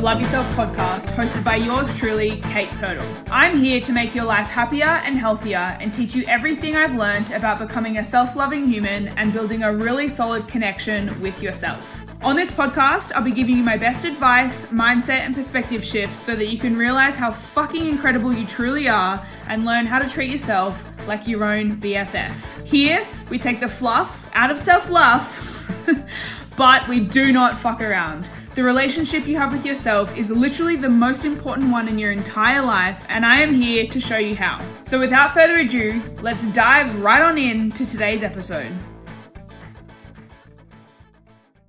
Love Yourself podcast hosted by yours truly, Kate Purtle. I'm here to make your life happier and healthier and teach you everything I've learned about becoming a self loving human and building a really solid connection with yourself. On this podcast, I'll be giving you my best advice, mindset, and perspective shifts so that you can realize how fucking incredible you truly are and learn how to treat yourself like your own BFF. Here, we take the fluff out of self love, but we do not fuck around. The relationship you have with yourself is literally the most important one in your entire life, and I am here to show you how. So, without further ado, let's dive right on in to today's episode.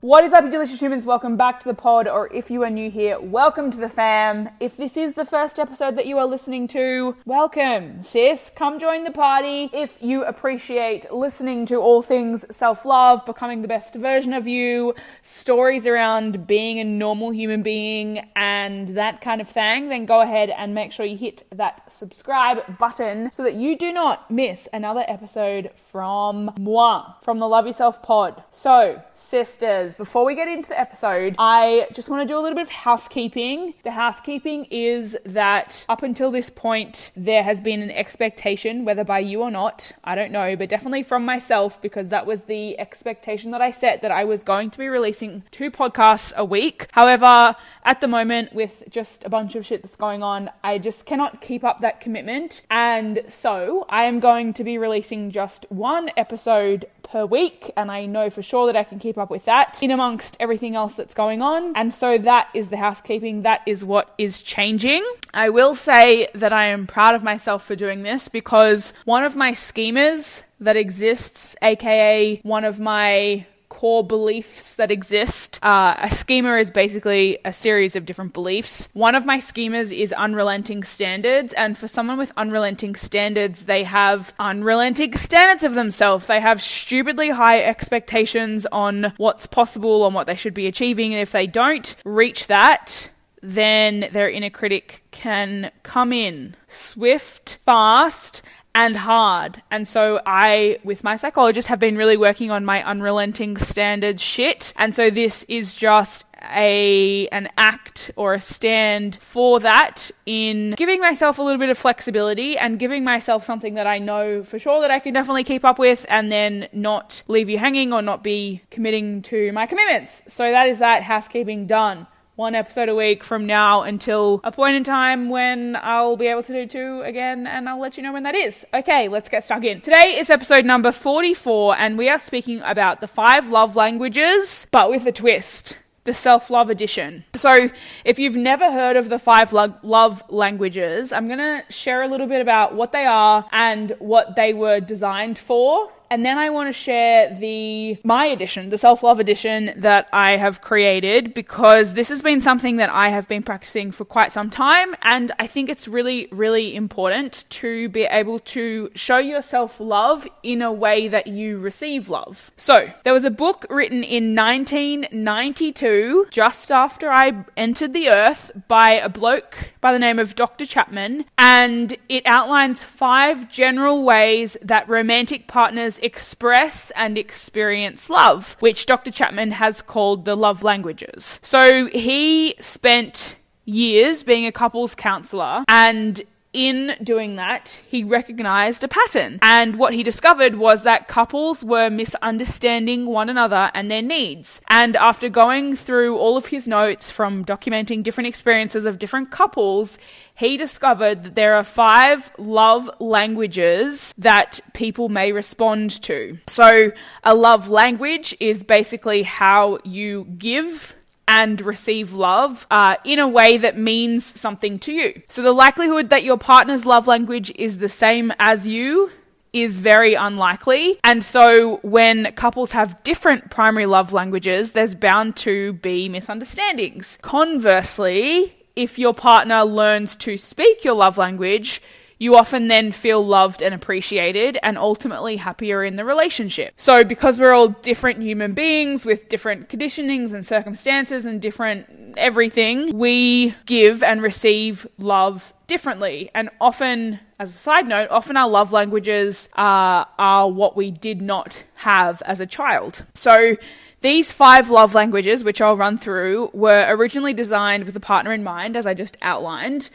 What is up, you delicious humans? Welcome back to the pod, or if you are new here, welcome to the fam. If this is the first episode that you are listening to, welcome, sis. Come join the party. If you appreciate listening to all things self love, becoming the best version of you, stories around being a normal human being, and that kind of thing, then go ahead and make sure you hit that subscribe button so that you do not miss another episode from moi, from the Love Yourself pod. So, sisters, before we get into the episode, I just want to do a little bit of housekeeping. The housekeeping is that up until this point, there has been an expectation, whether by you or not, I don't know, but definitely from myself, because that was the expectation that I set that I was going to be releasing two podcasts a week. However, at the moment, with just a bunch of shit that's going on, I just cannot keep up that commitment. And so I am going to be releasing just one episode per week, and I know for sure that I can keep up with that in amongst everything else that's going on. And so that is the housekeeping, that is what is changing. I will say that I am proud of myself for doing this because one of my schemas that exists, aka one of my core beliefs that exist. Uh, a schema is basically a series of different beliefs. One of my schemas is unrelenting standards, and for someone with unrelenting standards, they have unrelenting standards of themselves. They have stupidly high expectations on what's possible, on what they should be achieving, and if they don't reach that, then their inner critic can come in swift, fast, and hard. And so I, with my psychologist, have been really working on my unrelenting standards shit. And so this is just a an act or a stand for that in giving myself a little bit of flexibility and giving myself something that I know for sure that I can definitely keep up with and then not leave you hanging or not be committing to my commitments. So that is that housekeeping done one episode a week from now until a point in time when I'll be able to do two again, and I'll let you know when that is. Okay, let's get stuck in. Today is episode number 44, and we are speaking about the five love languages, but with a twist the self love edition. So, if you've never heard of the five lo- love languages, I'm going to share a little bit about what they are and what they were designed for and then I want to share the my edition, the self-love edition that I have created because this has been something that I have been practicing for quite some time and I think it's really really important to be able to show yourself love in a way that you receive love. So, there was a book written in 1992 just after I entered the earth by a bloke by the name of Dr. Chapman and it outlines five general ways that romantic partners express and experience love, which Dr. Chapman has called the love languages. So he spent years being a couples counselor and in doing that, he recognized a pattern. And what he discovered was that couples were misunderstanding one another and their needs. And after going through all of his notes from documenting different experiences of different couples, he discovered that there are five love languages that people may respond to. So, a love language is basically how you give and receive love uh, in a way that means something to you. So the likelihood that your partner's love language is the same as you is very unlikely. And so when couples have different primary love languages, there's bound to be misunderstandings. Conversely, if your partner learns to speak your love language, you often then feel loved and appreciated and ultimately happier in the relationship. So, because we're all different human beings with different conditionings and circumstances and different everything, we give and receive love differently. And often, as a side note, often our love languages uh, are what we did not have as a child. So, these five love languages, which I'll run through, were originally designed with the partner in mind, as I just outlined.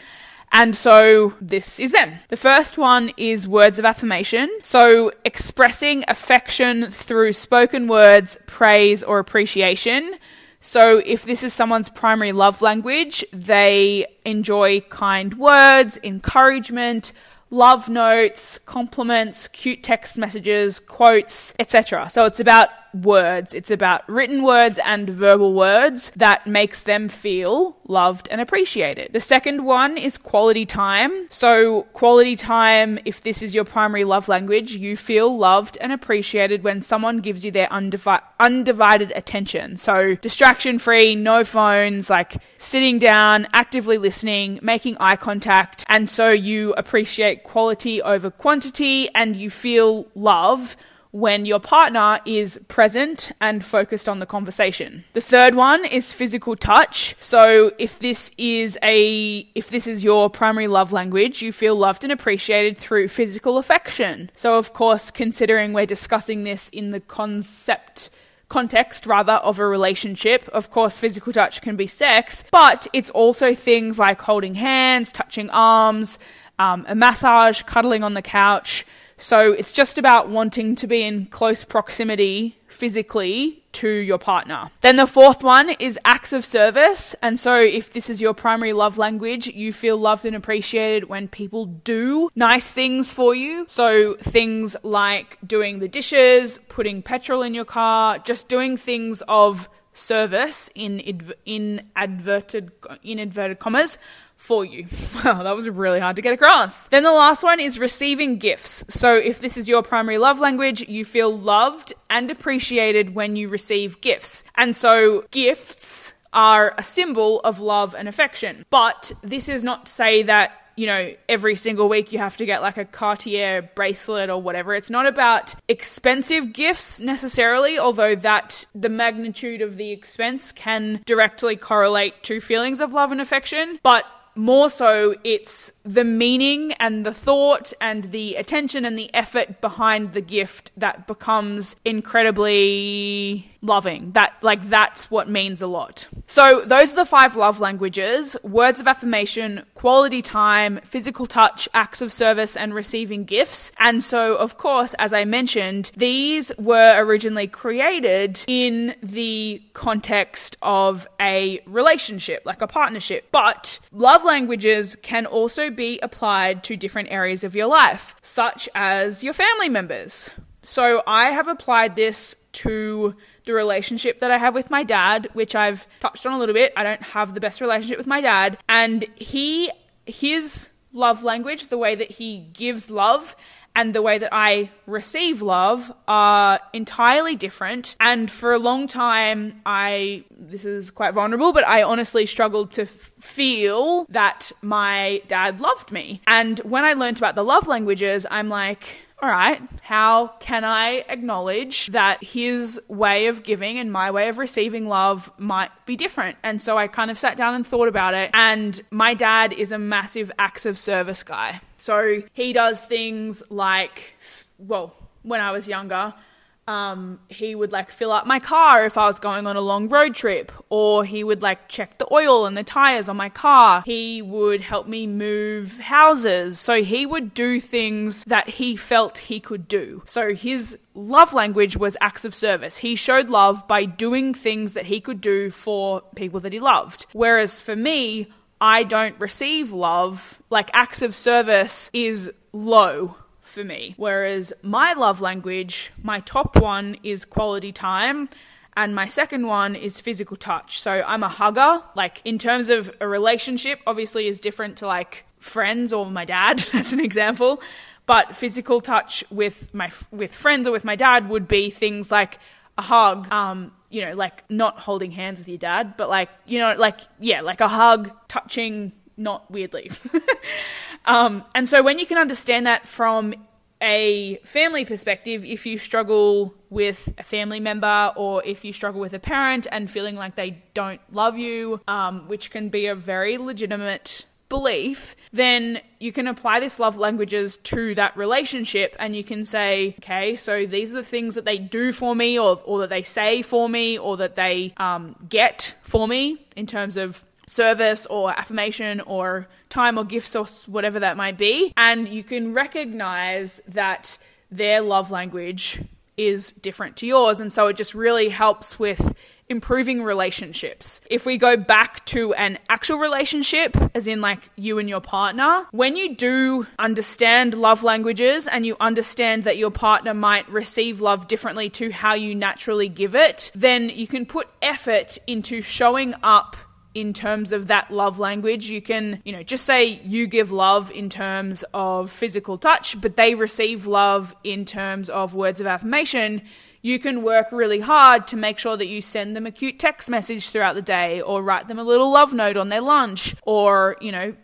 And so this is them. The first one is words of affirmation. So expressing affection through spoken words, praise, or appreciation. So if this is someone's primary love language, they enjoy kind words, encouragement, love notes, compliments, cute text messages, quotes, etc. So it's about words. It's about written words and verbal words that makes them feel loved and appreciated. The second one is quality time. So, quality time, if this is your primary love language, you feel loved and appreciated when someone gives you their undivi- undivided attention. So, distraction free, no phones, like sitting down, actively listening, making eye contact. And so you appreciate quality over quantity and you feel love when your partner is present and focused on the conversation. The third one is physical touch. So if this is a if this is your primary love language, you feel loved and appreciated through physical affection. So of course, considering we're discussing this in the concept context rather of a relationship. Of course, physical touch can be sex, but it's also things like holding hands, touching arms, um, a massage, cuddling on the couch. So it's just about wanting to be in close proximity physically to your partner. Then the fourth one is acts of service. And so if this is your primary love language, you feel loved and appreciated when people do nice things for you. So things like doing the dishes, putting petrol in your car, just doing things of service in in adverted in inverted commas for you. Wow, that was really hard to get across. Then the last one is receiving gifts. So if this is your primary love language, you feel loved and appreciated when you receive gifts. And so gifts are a symbol of love and affection. But this is not to say that you know, every single week you have to get like a Cartier bracelet or whatever. It's not about expensive gifts necessarily, although that the magnitude of the expense can directly correlate to feelings of love and affection. But more so it's the meaning and the thought and the attention and the effort behind the gift that becomes incredibly loving. That like that's what means a lot. So those are the five love languages: words of affirmation, quality time, physical touch, acts of service, and receiving gifts. And so, of course, as I mentioned, these were originally created in the context of a relationship, like a partnership. But love languages can also be applied to different areas of your life, such as your family members. So I have applied this to the relationship that I have with my dad, which I've touched on a little bit. I don't have the best relationship with my dad, and he his love language, the way that he gives love and the way that I receive love are entirely different. And for a long time, I, this is quite vulnerable, but I honestly struggled to f- feel that my dad loved me. And when I learned about the love languages, I'm like, all right, how can I acknowledge that his way of giving and my way of receiving love might be different? And so I kind of sat down and thought about it. And my dad is a massive acts of service guy. So he does things like, well, when I was younger, um, he would like fill up my car if I was going on a long road trip, or he would like check the oil and the tires on my car. He would help me move houses. So he would do things that he felt he could do. So his love language was acts of service. He showed love by doing things that he could do for people that he loved. Whereas for me, I don't receive love. Like acts of service is low for me. Whereas my love language, my top one is quality time. And my second one is physical touch. So I'm a hugger. Like, in terms of a relationship, obviously, is different to like friends or my dad, as an example. But physical touch with my with friends or with my dad would be things like a hug, um, you know, like not holding hands with your dad, but like, you know, like, yeah, like a hug, touching, not weirdly. Um, and so when you can understand that from a family perspective, if you struggle with a family member or if you struggle with a parent and feeling like they don't love you, um, which can be a very legitimate belief, then you can apply this love languages to that relationship and you can say, okay, so these are the things that they do for me or, or that they say for me or that they um, get for me in terms of service or affirmation or time or gifts or whatever that might be. And you can recognize that their love language is different to yours. And so it just really helps with improving relationships. If we go back to an actual relationship, as in like you and your partner, when you do understand love languages and you understand that your partner might receive love differently to how you naturally give it, then you can put effort into showing up in terms of that love language. You can, you know, just say you give love in terms of physical touch, but they receive love in terms of words of affirmation. You can work really hard to make sure that you send them a cute text message throughout the day or write them a little love note on their lunch or, you know,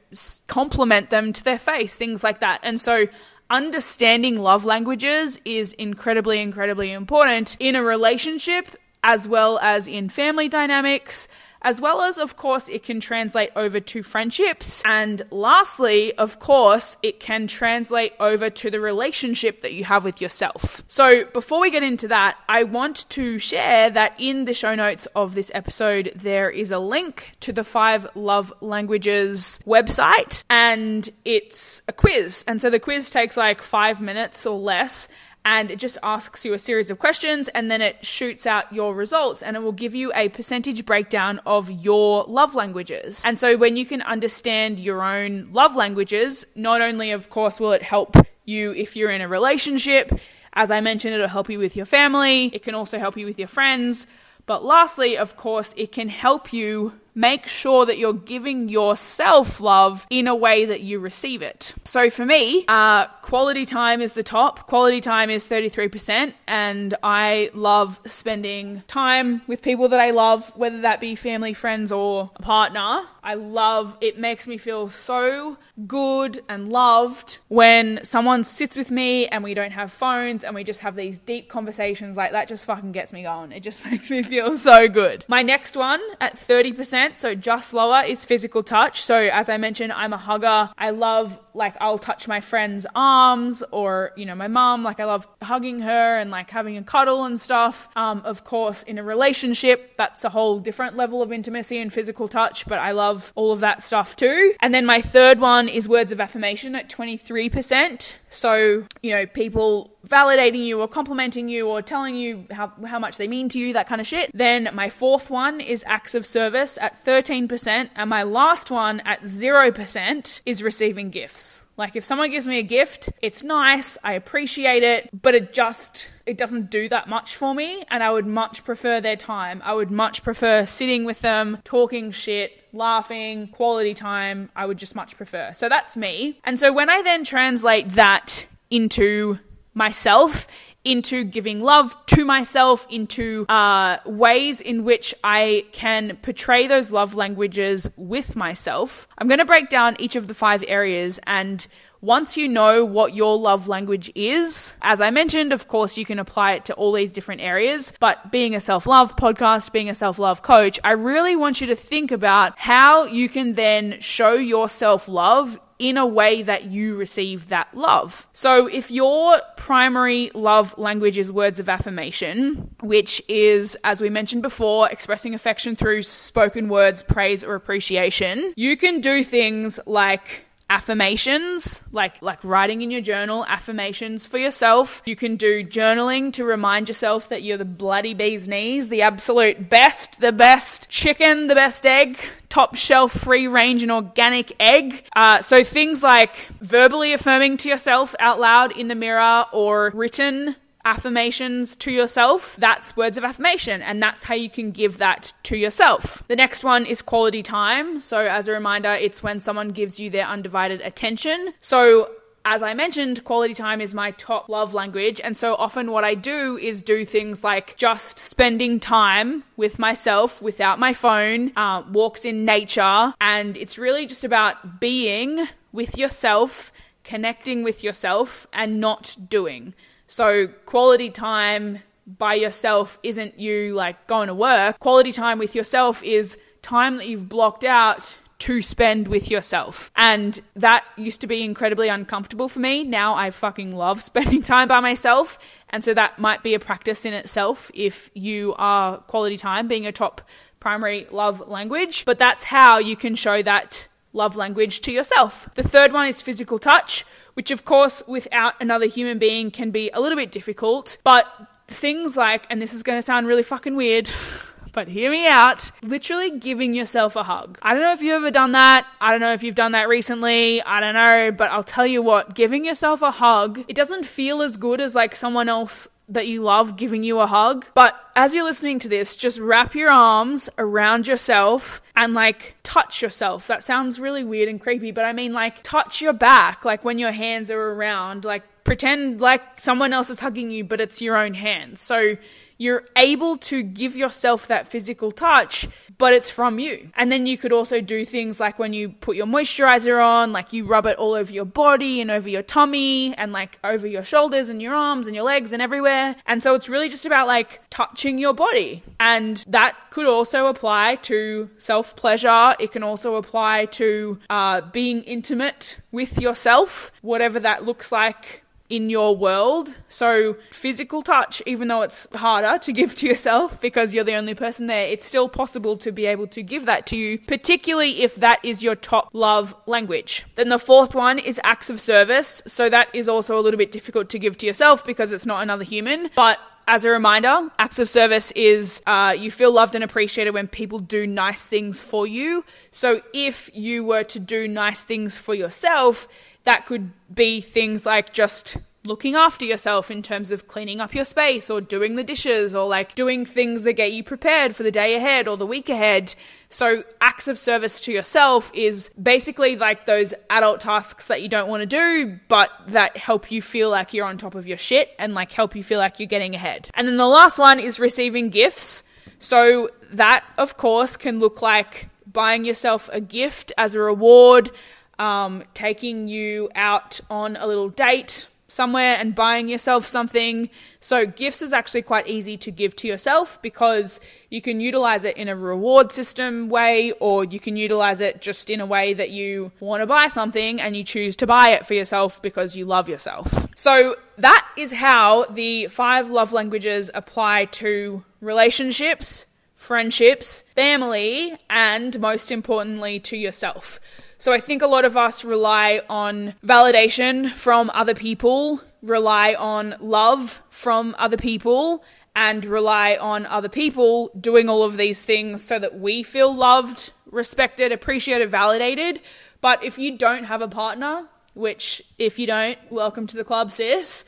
compliment them to their face, things like that. And so understanding love languages is incredibly, incredibly important in a relationship as well as in family dynamics as well as, of course, it can translate over to friendships. And lastly, of course, it can translate over to the relationship that you have with yourself. So before we get into that, I want to share that in the show notes of this episode, there is a link to the five love languages website and it's a quiz. And so the quiz takes like five minutes or less and it just asks you a series of questions and then it shoots out your results and it will give you a percentage breakdown of your love languages. And so when you can understand your own love languages, not only of course will it help you if you're in a relationship, as I mentioned, it'll help you with your family, it can also help you with your friends. But lastly, of course, it can help you make sure that you're giving yourself love in a way that you receive it. So for me, uh, quality time is the top. Quality time is 33%, and I love spending time with people that I love, whether that be family, friends, or a partner. I love it, makes me feel so good and loved when someone sits with me and we don't have phones and we just have these deep conversations. Like that just fucking gets me going. It just makes me feel so good. My next one at 30% so just lower is physical touch. So as I mentioned, I'm a hugger. I love like I'll touch my friend's arms or you know my mom. Like I love hugging her and like having a cuddle and stuff. Um, of course, in a relationship, that's a whole different level of intimacy and physical touch. But I love all of that stuff too. And then my third one is words of affirmation at 23%. So you know people validating you or complimenting you or telling you how, how much they mean to you, that kind of shit. Then my fourth one is acts of service at 13%. And my last one at 0% is receiving gifts. Like if someone gives me a gift, it's nice, I appreciate it, but it just it doesn't do that much for me and I would much prefer their time. I would much prefer sitting with them, talking shit, laughing, quality time. I would just much prefer. So that's me. And so when I then translate that into myself into giving love to myself, into uh, ways in which I can portray those love languages with myself. I'm going to break down each of the five areas and once you know what your love language is, as I mentioned, of course, you can apply it to all these different areas. But being a self love podcast, being a self love coach, I really want you to think about how you can then show your self love in a way that you receive that love. So if your primary love language is words of affirmation, which is, as we mentioned before, expressing affection through spoken words, praise, or appreciation, you can do things like affirmations like like writing in your journal affirmations for yourself. You can do journaling to remind yourself that you're the bloody bee's knees the absolute best the best chicken the best egg top shelf free range and organic egg. Uh, so things like verbally affirming to yourself out loud in the mirror or written affirmations to yourself, that's words of affirmation, and that's how you can give that to yourself. The next one is quality time. So, as a reminder, it's when someone gives you their undivided attention. So, as I mentioned, quality time is my top love language. And so often what I do is do things like just spending time with myself without my phone, uh, walks in nature. And it's really just about being with yourself, connecting with yourself, and not doing. So, quality time by yourself isn't you like going to work. Quality time with yourself is time that you've blocked out to spend with yourself. And that used to be incredibly uncomfortable for me. Now I fucking love spending time by myself. And so that might be a practice in itself if you are quality time being a top primary love language. But that's how you can show that love language to yourself. The third one is physical touch, which of course without another human being can be a little bit difficult, but things like, and this is going to sound really fucking weird, but hear me out. Literally giving yourself a hug. I don't know if you've ever done that. I don't know if you've done that recently. I don't know, but I'll tell you what, giving yourself a hug, it doesn't feel as good as like someone else that you love giving you a hug. But as you're listening to this, just wrap your arms around yourself and like touch yourself. That sounds really weird and creepy, but I mean like touch your back, like when your hands are around, like pretend like someone else is hugging you, but it's your own hands. So you're able to give yourself that physical touch, but it's from you. And then you could also do things like when you put your moisturizer on, like you rub it all over your body and over your tummy and like over your shoulders and your arms and your legs and everywhere. And so it's really just about like touching your body. And that could also apply to self pleasure. It can also apply to uh, being intimate with yourself, whatever that looks like in your world. So, physical touch, even though it's harder to give to yourself because you're the only person there, it's still possible to be able to give that to you, particularly if that is your top love language. Then the fourth one is acts of service. So, that is also a little bit difficult to give to yourself because it's not another human. But as a reminder, acts of service is uh, you feel loved and appreciated when people do nice things for you. So if you were to do nice things for yourself, that could be things like just looking after yourself in terms of cleaning up your space or doing the dishes or like doing things that get you prepared for the day ahead or the week ahead. So, acts of service to yourself is basically like those adult tasks that you don't want to do, but that help you feel like you're on top of your shit and like help you feel like you're getting ahead. And then the last one is receiving gifts. So, that of course can look like buying yourself a gift as a reward um, taking you out on a little date somewhere and buying yourself something. So, gifts is actually quite easy to give to yourself because you can utilize it in a reward system way, or you can utilize it just in a way that you want to buy something and you choose to buy it for yourself because you love yourself. So, that is how the five love languages apply to relationships, friendships, family, and most importantly, to yourself. So I think a lot of us rely on validation from other people, rely on love from other people, and rely on other people doing all of these things so that we feel loved, respected, appreciated, validated. But if you don't have a partner, which if you don't, welcome to the club, sis.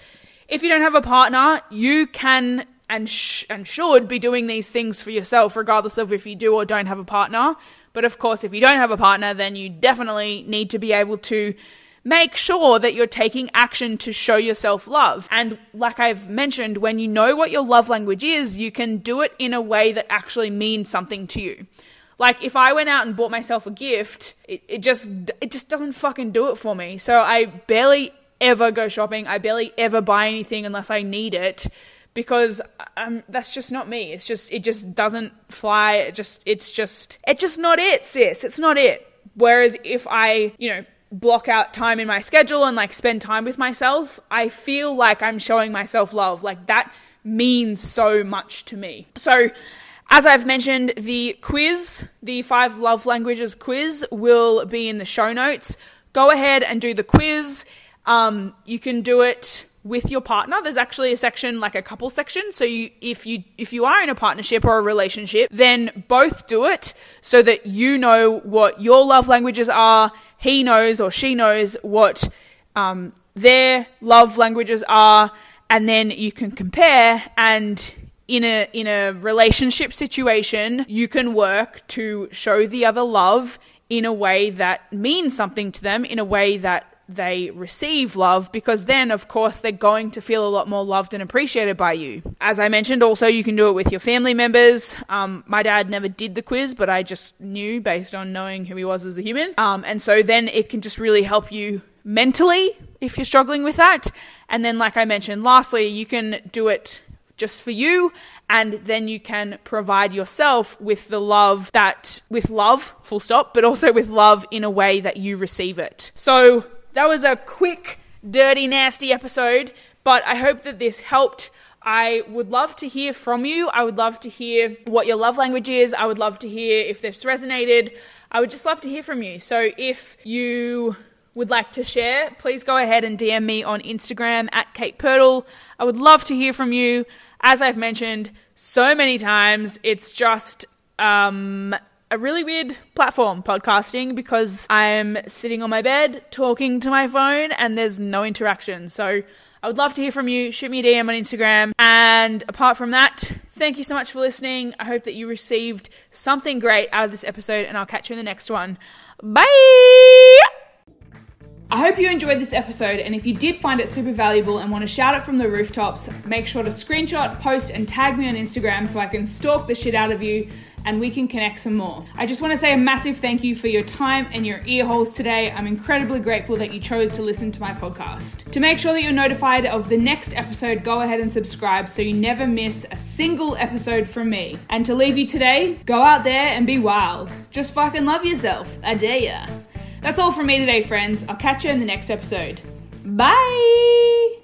If you don't have a partner, you can and sh- and should be doing these things for yourself, regardless of if you do or don't have a partner. But of course, if you don't have a partner, then you definitely need to be able to make sure that you're taking action to show yourself love. And like I've mentioned, when you know what your love language is, you can do it in a way that actually means something to you. Like if I went out and bought myself a gift, it, it just it just doesn't fucking do it for me. So I barely ever go shopping. I barely ever buy anything unless I need it because um, that's just not me. It's just it just doesn't fly. It just it's just it's just not it, sis. It's not it. Whereas if I you know block out time in my schedule and like spend time with myself, I feel like I'm showing myself love. Like that means so much to me. So. As I've mentioned, the quiz, the five love languages quiz, will be in the show notes. Go ahead and do the quiz. Um, you can do it with your partner there's actually a section like a couple section. So you if you if you are in a partnership or a relationship then both do it so that you know what your love languages are he knows or she knows what um, their love languages are and then you can compare and in a in a relationship situation you can work to show the other love in a way that means something to them in a way that they receive love because then, of course, they're going to feel a lot more loved and appreciated by you. As I mentioned, also, you can do it with your family members. Um, my dad never did the quiz, but I just knew based on knowing who he was as a human. Um, and so then it can just really help you mentally if you're struggling with that. And then, like I mentioned, lastly, you can do it just for you and then you can provide yourself with the love that with love full stop but also with love in a way that you receive it so that was a quick dirty nasty episode but i hope that this helped I would love to hear from you. I would love to hear what your love language is. I would love to hear if this resonated. I would just love to hear from you. So if you would like to share, please go ahead and DM me on Instagram at Kate Pirtle. I would love to hear from you. As I've mentioned so many times, it's just um, a really weird platform, podcasting, because I'm sitting on my bed talking to my phone and there's no interaction. So I would love to hear from you. Shoot me a DM on Instagram. And apart from that, thank you so much for listening. I hope that you received something great out of this episode, and I'll catch you in the next one. Bye! I hope you enjoyed this episode, and if you did find it super valuable and want to shout it from the rooftops, make sure to screenshot, post, and tag me on Instagram so I can stalk the shit out of you and we can connect some more. I just want to say a massive thank you for your time and your ear holes today. I'm incredibly grateful that you chose to listen to my podcast. To make sure that you're notified of the next episode, go ahead and subscribe so you never miss a single episode from me. And to leave you today, go out there and be wild. Just fucking love yourself. I dare ya. That's all from me today, friends. I'll catch you in the next episode. Bye!